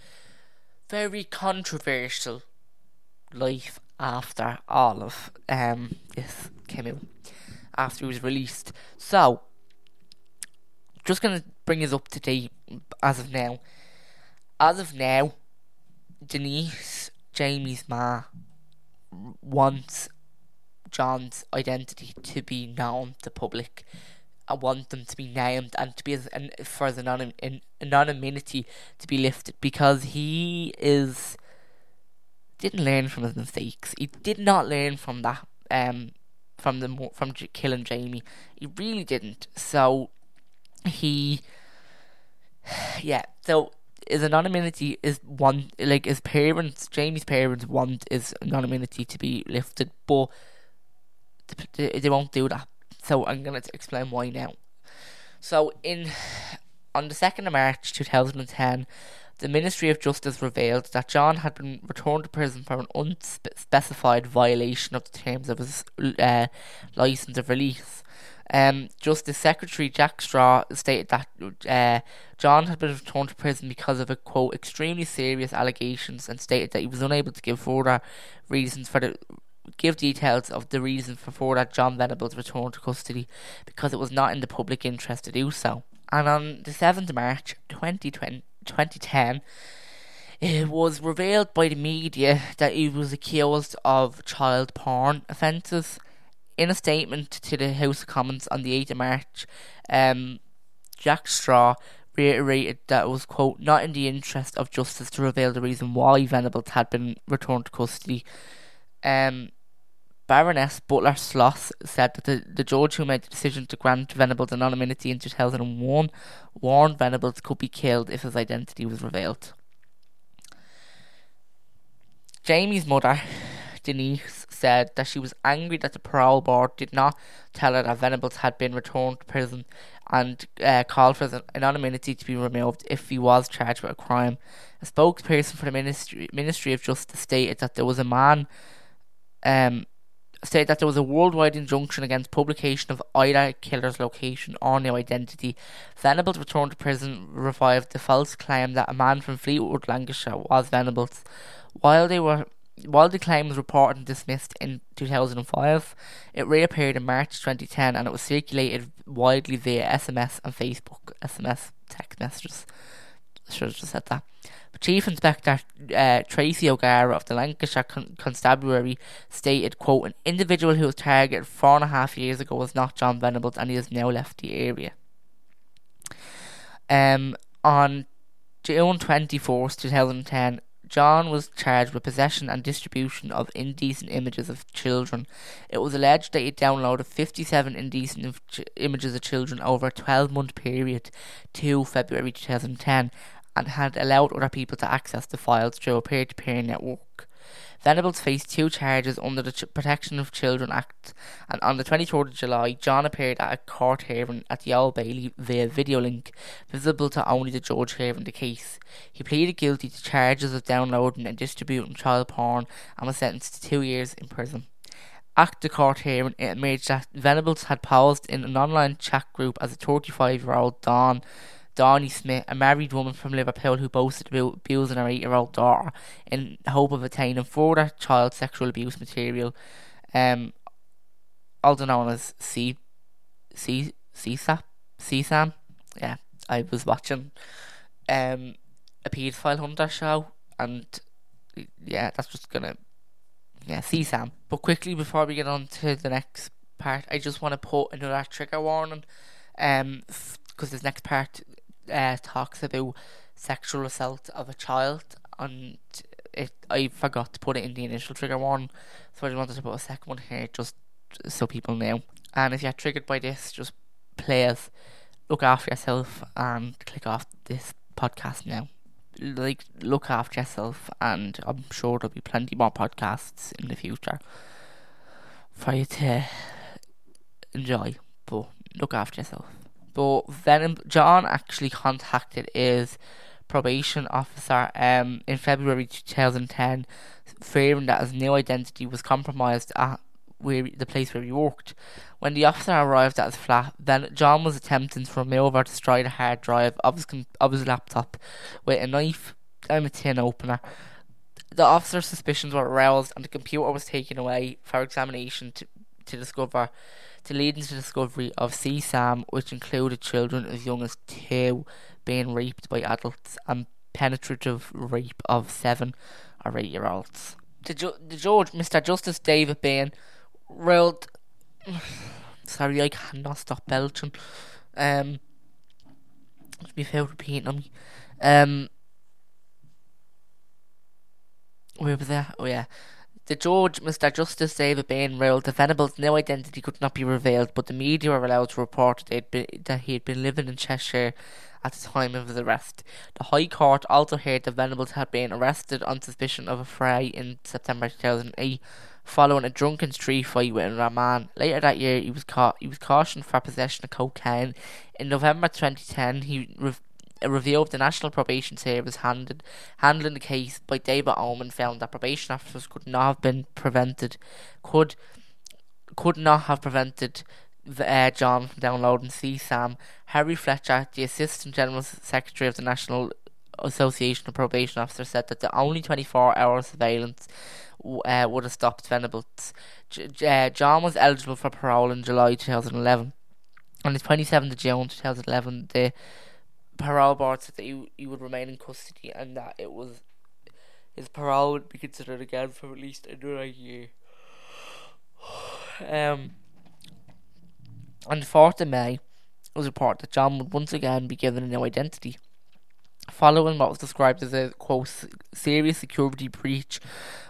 Very controversial life after all of um, this came out, after he was released. So, just to bring us up to date as of now. As of now, Denise, Jamie's ma, wants John's identity to be known to public. I want them to be named and to be as and for his anonym, anonymity to be lifted because he is didn't learn from his mistakes. He did not learn from that. Um, from the from killing Jamie, he really didn't. So he, yeah. So his anonymity is one like his parents, Jamie's parents want his anonymity to be lifted, but they, they won't do that. So I'm gonna explain why now. So in on the second of March, two thousand and ten the Ministry of Justice revealed that John had been returned to prison for an unspecified violation of the terms of his uh, license of release. Um, Justice Secretary Jack Straw stated that uh, John had been returned to prison because of a quote extremely serious allegations and stated that he was unable to give further reasons for the give details of the reason for further John Venables return to custody because it was not in the public interest to do so. And on the seventh of March, twenty twenty. 2010, It was revealed by the media that he was accused of child porn offences. In a statement to the House of Commons on the 8th of March, um, Jack Straw reiterated that it was, quote, not in the interest of justice to reveal the reason why Venables had been returned to custody. Um, Baroness Butler Sloss said that the, the judge who made the decision to grant Venables anonymity in 2001 warned Venables could be killed if his identity was revealed. Jamie's mother, Denise, said that she was angry that the parole board did not tell her that Venables had been returned to prison and uh, called for his anonymity to be removed if he was charged with a crime. A spokesperson for the Ministry, Ministry of Justice stated that there was a man um, stated that there was a worldwide injunction against publication of either killer's location or new identity. Venables' return to prison revived the false claim that a man from Fleetwood, Lancashire, was Venables. While they were while the claim was reported and dismissed in 2005, it reappeared in March 2010 and it was circulated widely via SMS and Facebook SMS text messages. Should have just said that. Chief Inspector uh, Tracy O'Gara of the Lancashire Con- Constabulary stated, quote, an individual who was targeted four and a half years ago was not John Venables and he has now left the area. Um, on June 24th, 2010, John was charged with possession and distribution of indecent images of children. It was alleged that he downloaded 57 indecent images of children over a 12 month period to February 2010 and had allowed other people to access the files through a peer to peer network. Venables faced two charges under the Ch- Protection of Children Act, and on the 23rd of July, John appeared at a court hearing at the Old Bailey via video link, visible to only the judge hearing the case. He pleaded guilty to charges of downloading and distributing child porn and was sentenced to two years in prison. At the court hearing, it emerged that Venables had posed in an online chat group as a 35 year old Dawn Donny Smith, a married woman from Liverpool who boasted about abusing her eight-year-old daughter in hope of attaining further child sexual abuse material, um, also known as C, C, CSAP, CSAM. Yeah, I was watching um, a paedophile hunter show, and yeah, that's just gonna yeah CSAM. But quickly before we get on to the next part, I just want to put another trigger warning, um, because this next part uh, talks about sexual assault of a child, and it I forgot to put it in the initial trigger warning, so I just wanted to put a second one here just so people know. And if you're triggered by this, just please look after yourself and click off this podcast now. Like look after yourself, and I'm sure there'll be plenty more podcasts in the future for you to enjoy. But look after yourself. But Venom John actually contacted his probation officer um, in February 2010, fearing that his new identity was compromised at where the place where he worked. When the officer arrived at his flat, then John was attempting to remove or destroy the hard drive of his, of his laptop with a knife and a tin opener. The officer's suspicions were aroused, and the computer was taken away for examination to, to discover to lead into the discovery of CSAM, which included children as young as two being raped by adults and penetrative rape of seven or eight year olds. The, ju- the judge, Mr. Justice David Bain, ruled. Sorry, I cannot stop belching. Um, to be fair, repeating on me. Um, where was that? Oh yeah. The judge, Mr. Justice David Bain, ruled that Venables' new identity could not be revealed, but the media were allowed to report that, been, that he had been living in Cheshire at the time of his arrest. The High Court also heard that Venables had been arrested on suspicion of affray in September 2008 following a drunken street fight with another man. Later that year, he was caught. He was cautioned for possession of cocaine. In November 2010, he re- a review of the National Probation Service handed, handling the case by David Omand found that probation officers could not have been prevented, could could not have prevented the, uh, John from downloading CSAM. Harry Fletcher, the Assistant General Secretary of the National Association of Probation Officers, said that the only 24 hour surveillance uh, would have stopped Venables. J- uh, John was eligible for parole in July 2011. On the 27th of June 2011, the parole board said that he, he would remain in custody and that it was his parole would be considered again for at least another year. Um, on the 4th of May, it was reported that John would once again be given a new identity. Following what was described as a quote serious security breach,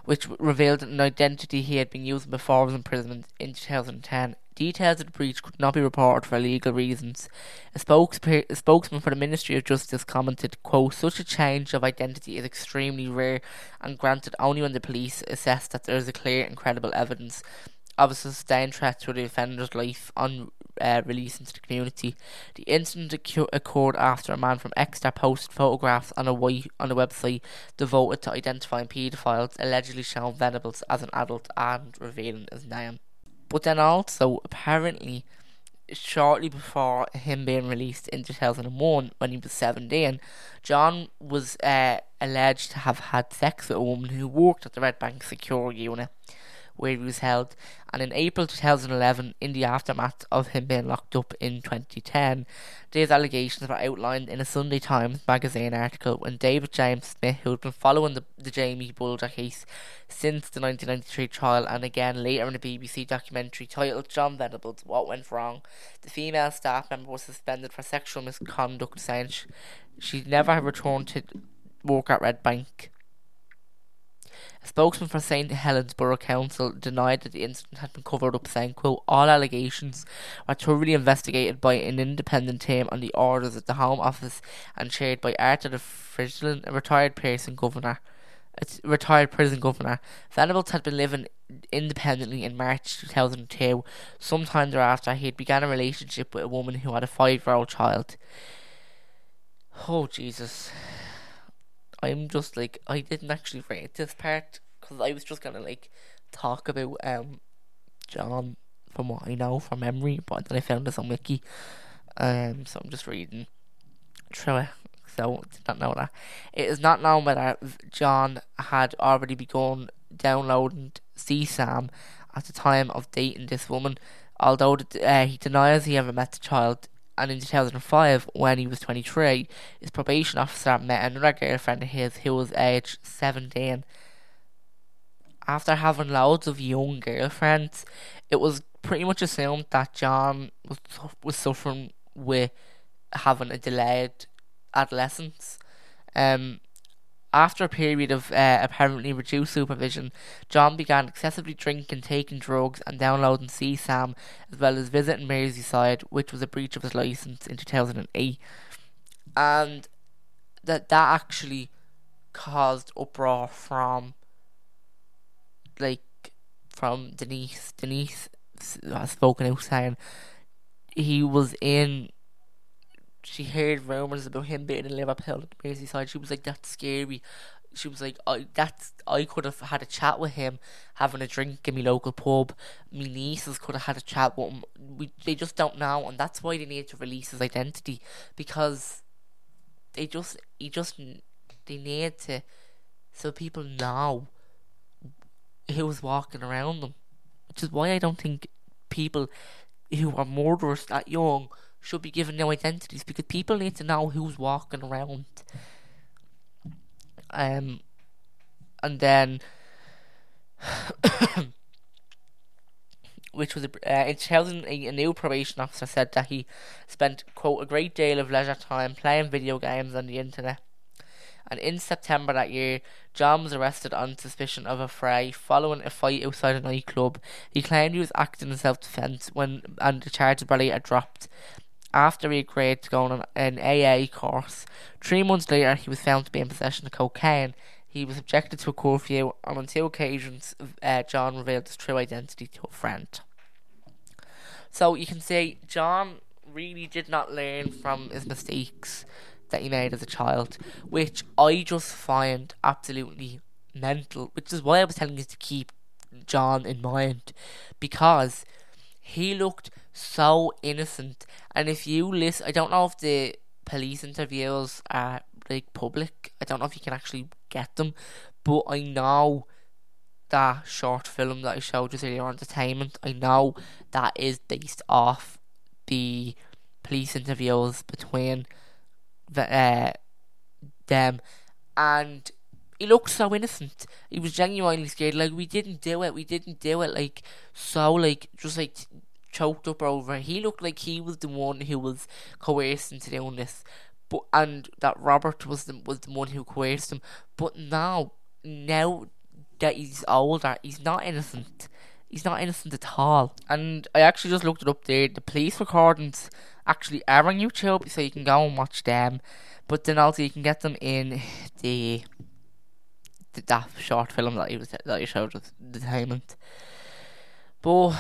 which revealed an identity he had been using before his imprisonment in 2010, details of the breach could not be reported for legal reasons. A, a spokesman for the Ministry of Justice commented, quote, Such a change of identity is extremely rare and granted only when the police assess that there is a clear and credible evidence of a sustained threat to the offender's life on uh, release into the community. The incident occurred after a man from Exeter posted photographs on a white, on a website devoted to identifying paedophiles, allegedly showing Venables as an adult and revealing his name. But then also, apparently, shortly before him being released in 2001, when he was 17, John was uh, alleged to have had sex with a woman who worked at the Red Bank security unit where he was held. And in April 2011, in the aftermath of him being locked up in 2010, these allegations were outlined in a Sunday Times magazine article when David James Smith, who had been following the, the Jamie Bulger case since the 1993 trial and again later in a BBC documentary titled John Venables What Went Wrong, the female staff member was suspended for sexual misconduct, saying she, she never returned to work at Red Bank. A spokesman for St Helens Borough Council denied that the incident had been covered up, saying, quote, All allegations were thoroughly investigated by an independent team on the orders of the Home Office and chaired by Arthur de Frisching, a retired prison governor. A retired prison governor. Venables had been living independently in March 2002. Sometime thereafter, he had begun a relationship with a woman who had a five year old child. Oh, Jesus. I'm just like I didn't actually write this part because I was just gonna like talk about um John from what I know from memory, but then I found this on Wiki, um, so I'm just reading through it. So did not know that it is not known whether John had already begun downloading CSAM at the time of dating this woman, although uh, he denies he ever met the child and in 2005, when he was 23, his probation officer met another girlfriend of his who was aged 17. After having loads of young girlfriends, it was pretty much assumed that John was, was suffering with having a delayed adolescence. Um, after a period of uh, apparently reduced supervision, John began excessively drinking, taking drugs, and downloading CSAM, as well as visiting Merseyside, which was a breach of his license in 2008. And that that actually caused uproar from, like, from Denise. Denise has spoken out saying he was in she heard rumours about him being in Liverpool at the Merseyside. She was like, "That's scary." She was like, "I that's I could have had a chat with him, having a drink in my local pub. My nieces could have had a chat with him. We they just don't know, and that's why they need to release his identity because they just he just they need to so people know who's walking around them, which is why I don't think people who are murderers that young should be given new identities because people need to know who's walking around. Um, and then, which was a, uh, in 2008, a new probation officer said that he spent quote a great deal of leisure time playing video games on the internet. And in September that year, John was arrested on suspicion of affray following a fight outside a nightclub. He claimed he was acting in self defence when and the charges were later dropped after he agreed to go on an AA course. Three months later, he was found to be in possession of cocaine. He was subjected to a curfew, and on two occasions, uh, John revealed his true identity to a friend. So you can see John really did not learn from his mistakes that he made as a child, which I just find absolutely mental. Which is why I was telling you to keep John in mind, because he looked so innocent. And if you listen, I don't know if the police interviews are like public. I don't know if you can actually get them, but I know that short film that I showed you earlier, on Entertainment. I know that is based off the police interviews between the, uh, them, and he looked so innocent. He was genuinely scared. Like we didn't do it. We didn't do it. Like so, like just like choked up over. He looked like he was the one who was coerced into doing this, but and that Robert was the was the one who coerced him. But now, now that he's older, he's not innocent. He's not innocent at all. And I actually just looked it up there. The police recordings actually are on YouTube, so you can go and watch them. But then also you can get them in the, the that short film that you was that you showed us the entertainment. But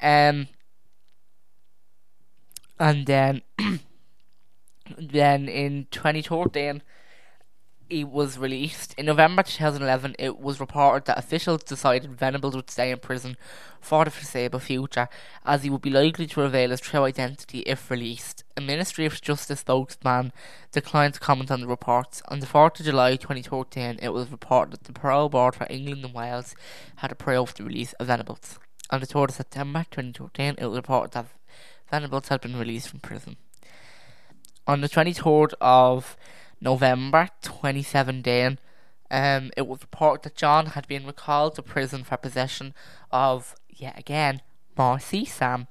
um and then then in 2014 he was released. In November 2011, it was reported that officials decided Venables would stay in prison for the foreseeable future, as he would be likely to reveal his true identity if released. A Ministry of Justice spokesman declined to comment on the reports. On the 4th of July 2014, it was reported that the Parole Board for England and Wales had approved the release of Venables. On the 3rd of September 2014, it was reported that Venables had been released from prison. On the 23rd of November 2017, um, it was reported that John had been recalled to prison for possession of, yet again, more CSAM.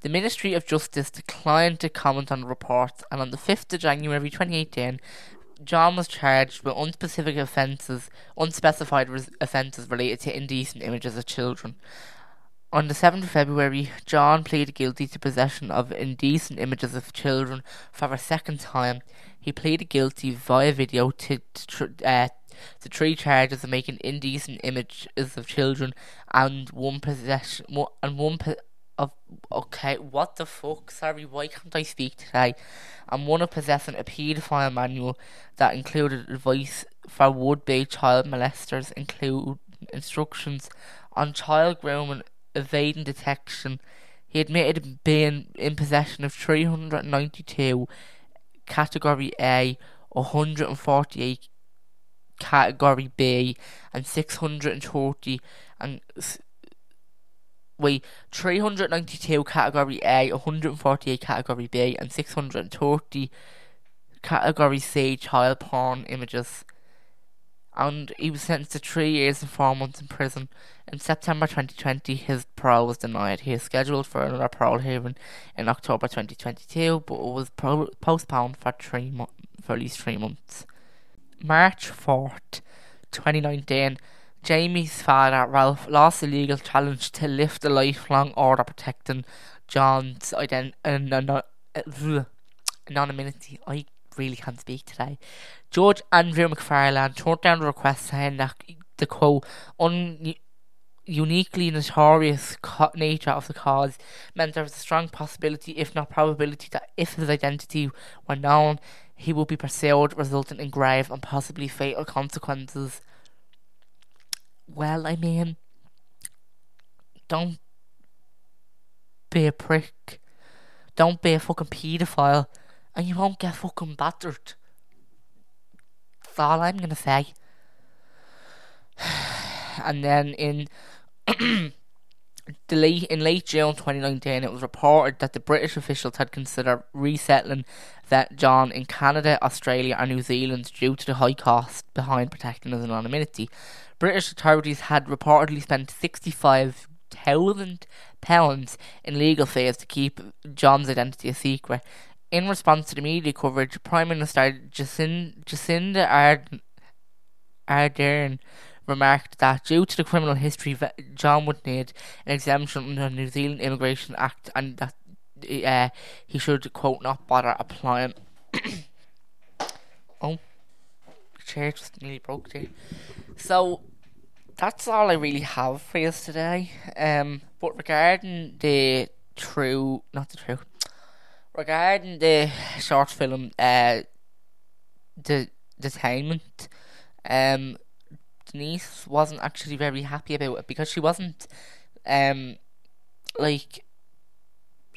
The Ministry of Justice declined to comment on the reports, and on the 5th of January 2018, John was charged with unspecific offences, unspecified res- offences related to indecent images of children. On the 7th of February, John pleaded guilty to possession of indecent images of children for a second time. He pleaded guilty via video to to, uh, to three charges of making indecent images of children and one possession and one po- of okay what the fuck sorry why can't I speak today and one of possessing a paedophile manual that included advice for would-be child molesters include instructions on child grooming evading detection. He admitted being in possession of 392 Category A, 148 Category B, and 640 and wait 392 Category A, 148 Category B, and 630 Category C child porn images and he was sentenced to three years and four months in prison. In September 2020, his parole was denied. He is scheduled for another parole hearing in October 2022, but it was pro- postponed for three mo- for at least three months. March 4th, 2019, Jamie's father, Ralph, lost a legal challenge to lift the lifelong order protecting John's ident- uh, anonymity. I really can't speak today. Judge Andrew McFarlane turned down the request saying that the quote un- uniquely notorious nature of the cause meant there was a strong possibility, if not probability, that if his identity were known, he would be pursued, resulting in grave and possibly fatal consequences. Well, I mean, don't be a prick. Don't be a fucking paedophile and you won't get fucking battered. That's all I'm gonna say. and then in late in late June 2019, it was reported that the British officials had considered resettling that John in Canada, Australia, and New Zealand due to the high cost behind protecting his anonymity. British authorities had reportedly spent 65 thousand pounds in legal fees to keep John's identity a secret, in response to the media coverage, Prime Minister Jacinda, Jacinda Ardern remarked that due to the criminal history, John would need an exemption under the New Zealand Immigration Act and that uh, he should, quote, not bother applying. oh, chair just nearly broke there. So, that's all I really have for you today. Um, but regarding the true, not the true, regarding the short film, uh, the detainment, um, Denise wasn't actually very happy about it because she wasn't, um, like,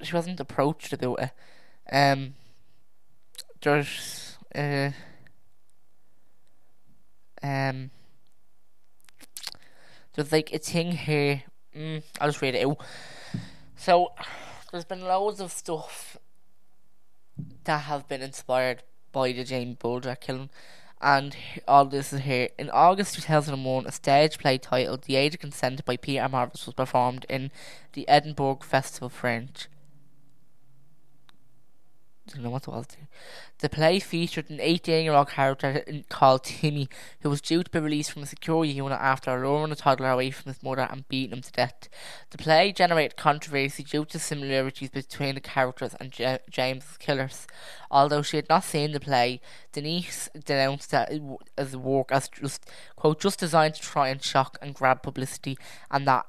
she wasn't approached about it. Um, there's, uh, um, there's like a thing here. Mm, I'll just read it out. So, there's been loads of stuff that have been inspired by the Jane Bulger killing, and all this is here. In August 2001, a stage play titled The Age of Consent by Peter Morris was performed in the Edinburgh Festival Fringe. I don't know what was. The play featured an 18 year old character called Timmy, who was due to be released from a security unit after luring a toddler away from his mother and beating him to death. The play generated controversy due to similarities between the characters and J- James's killers. Although she had not seen the play, Denise denounced that as work as just quote just designed to try and shock and grab publicity, and that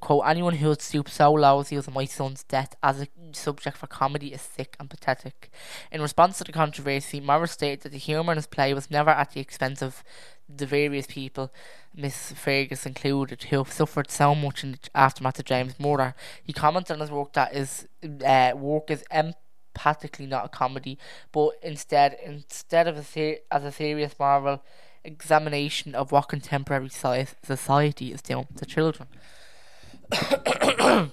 quote anyone who would stoop so low as he was my son's death as a subject for comedy is sick and pathetic. In response to the controversy, Morris stated that the humour in his play was never at the expense of the various people, Miss Fergus included, who have suffered so much in the aftermath of James' murder. He commented on his work that his uh, work is empathically not a comedy, but instead, instead of a ser- as a serious moral examination of what contemporary society is doing to children.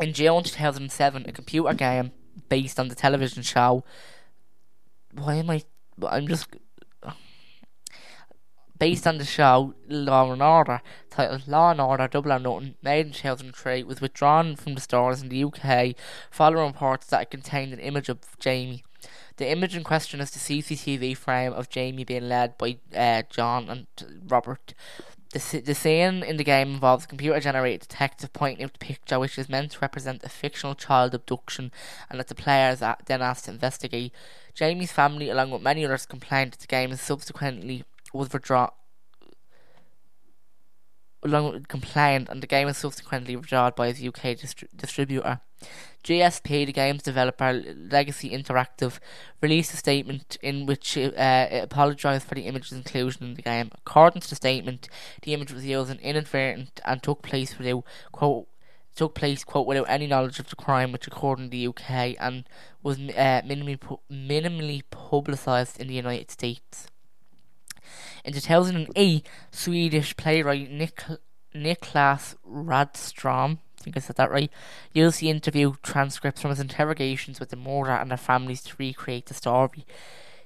in June 2007, a computer game based on the television show. Why am I? I'm just based on the show Law and Order, titled Law and Order Double or Nothing, made in 2003, was withdrawn from the stores in the UK following reports that it contained an image of Jamie. The image in question is the CCTV frame of Jamie being led by uh, John and Robert. The, the scene in the game involves a computer generated detective pointing out the picture, which is meant to represent a fictional child abduction, and that the player is then asked to investigate. Jamie's family, along with many others, complained that the game is subsequently was withdrawn. Along with complained, and the game was subsequently withdrawn by its UK distri- distributor. GSP, the game's developer, Legacy Interactive, released a statement in which it, uh, it apologised for the image's inclusion in the game. According to the statement, the image was used in inadvertent and took place without quote took place quote without any knowledge of the crime, which occurred in the UK and was uh, minimally pu- minimally publicised in the United States. In 2008, Swedish playwright Nick Niklas Radstrom I think I said that right. You'll see interview transcripts from his interrogations with the murder and their families to recreate the story.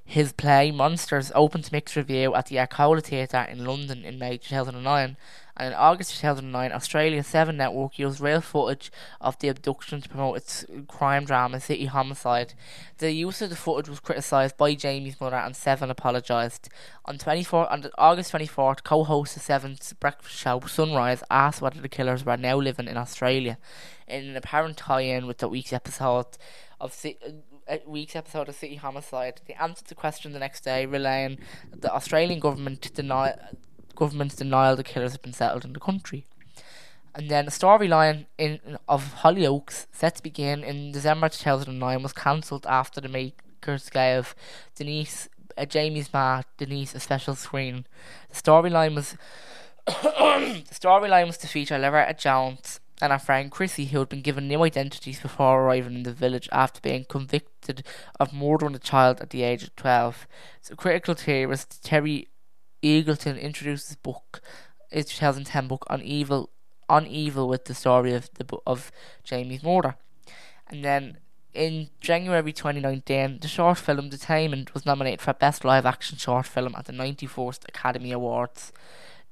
His play Monsters opened to mixed review at the Arcola Theatre in London in May 2009 and in August 2009, Australia's 7 Network used real footage of the abduction to promote its crime drama City Homicide. The use of the footage was criticised by Jamie's mother, and 7 apologised. On 24, on August 24th, co-host of 7's breakfast show Sunrise asked whether the killers were now living in Australia. In an apparent tie-in with the week's episode of uh, week's episode of City Homicide, they answered the question the next day, relaying that the Australian government denied government's denial the killers had been settled in the country. And then the storyline in of Hollyoaks, set to begin in December 2009, was cancelled after the makers gave Denise, uh, Jamie's ma, Denise, a special screen. The storyline was the storyline was to feature Loretta Jones and her friend Chrissy, who had been given new identities before arriving in the village after being convicted of murdering a child at the age of 12. So critical theorist Terry Eagleton introduced his book, his 2010 book on evil, on evil with the story of the of Jamie's murder, and then in January 2019, the short film Detainment was nominated for Best Live Action Short Film at the 94th Academy Awards.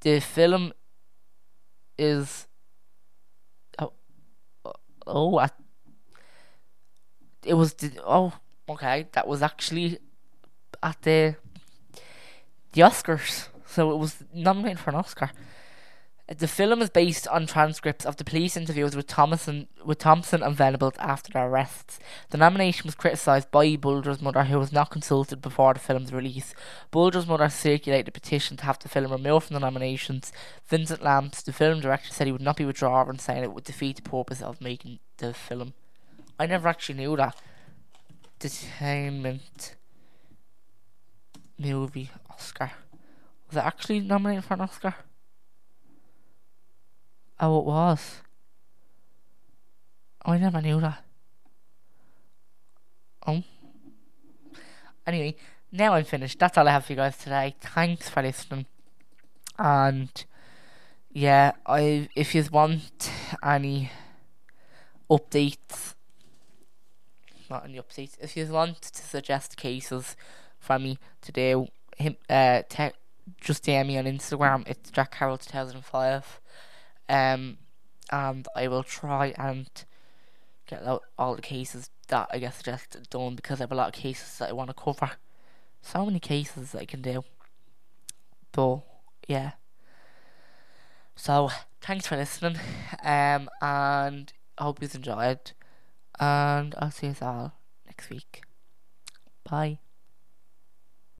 The film is oh oh I, it was oh okay that was actually at the the Oscars, so it was nominated for an Oscar. The film is based on transcripts of the police interviews with Thompson, with Thompson and Venables after their arrests. The nomination was criticised by Bulger's mother, who was not consulted before the film's release. Bulger's mother circulated a petition to have the film removed from the nominations. Vincent Lamps, the film director, said he would not be withdrawn, saying it would defeat the purpose of making the film. I never actually knew that. Detainment movie Oscar. Was it actually nominated for an Oscar? Oh, it was. Oh, I never knew that. Oh. Anyway, now I'm finished. That's all I have for you guys today. Thanks for listening. And yeah, I if you want any updates, not any updates. If you want to suggest cases for me to do, him uh te- just DM me on Instagram. It's Jack Carroll two thousand five. Um, and I will try and get out all the cases that I get suggested done because I have a lot of cases that I want to cover. So many cases that I can do. But yeah. So thanks for listening. Um, and I hope you've enjoyed. And I'll see you all next week. Bye.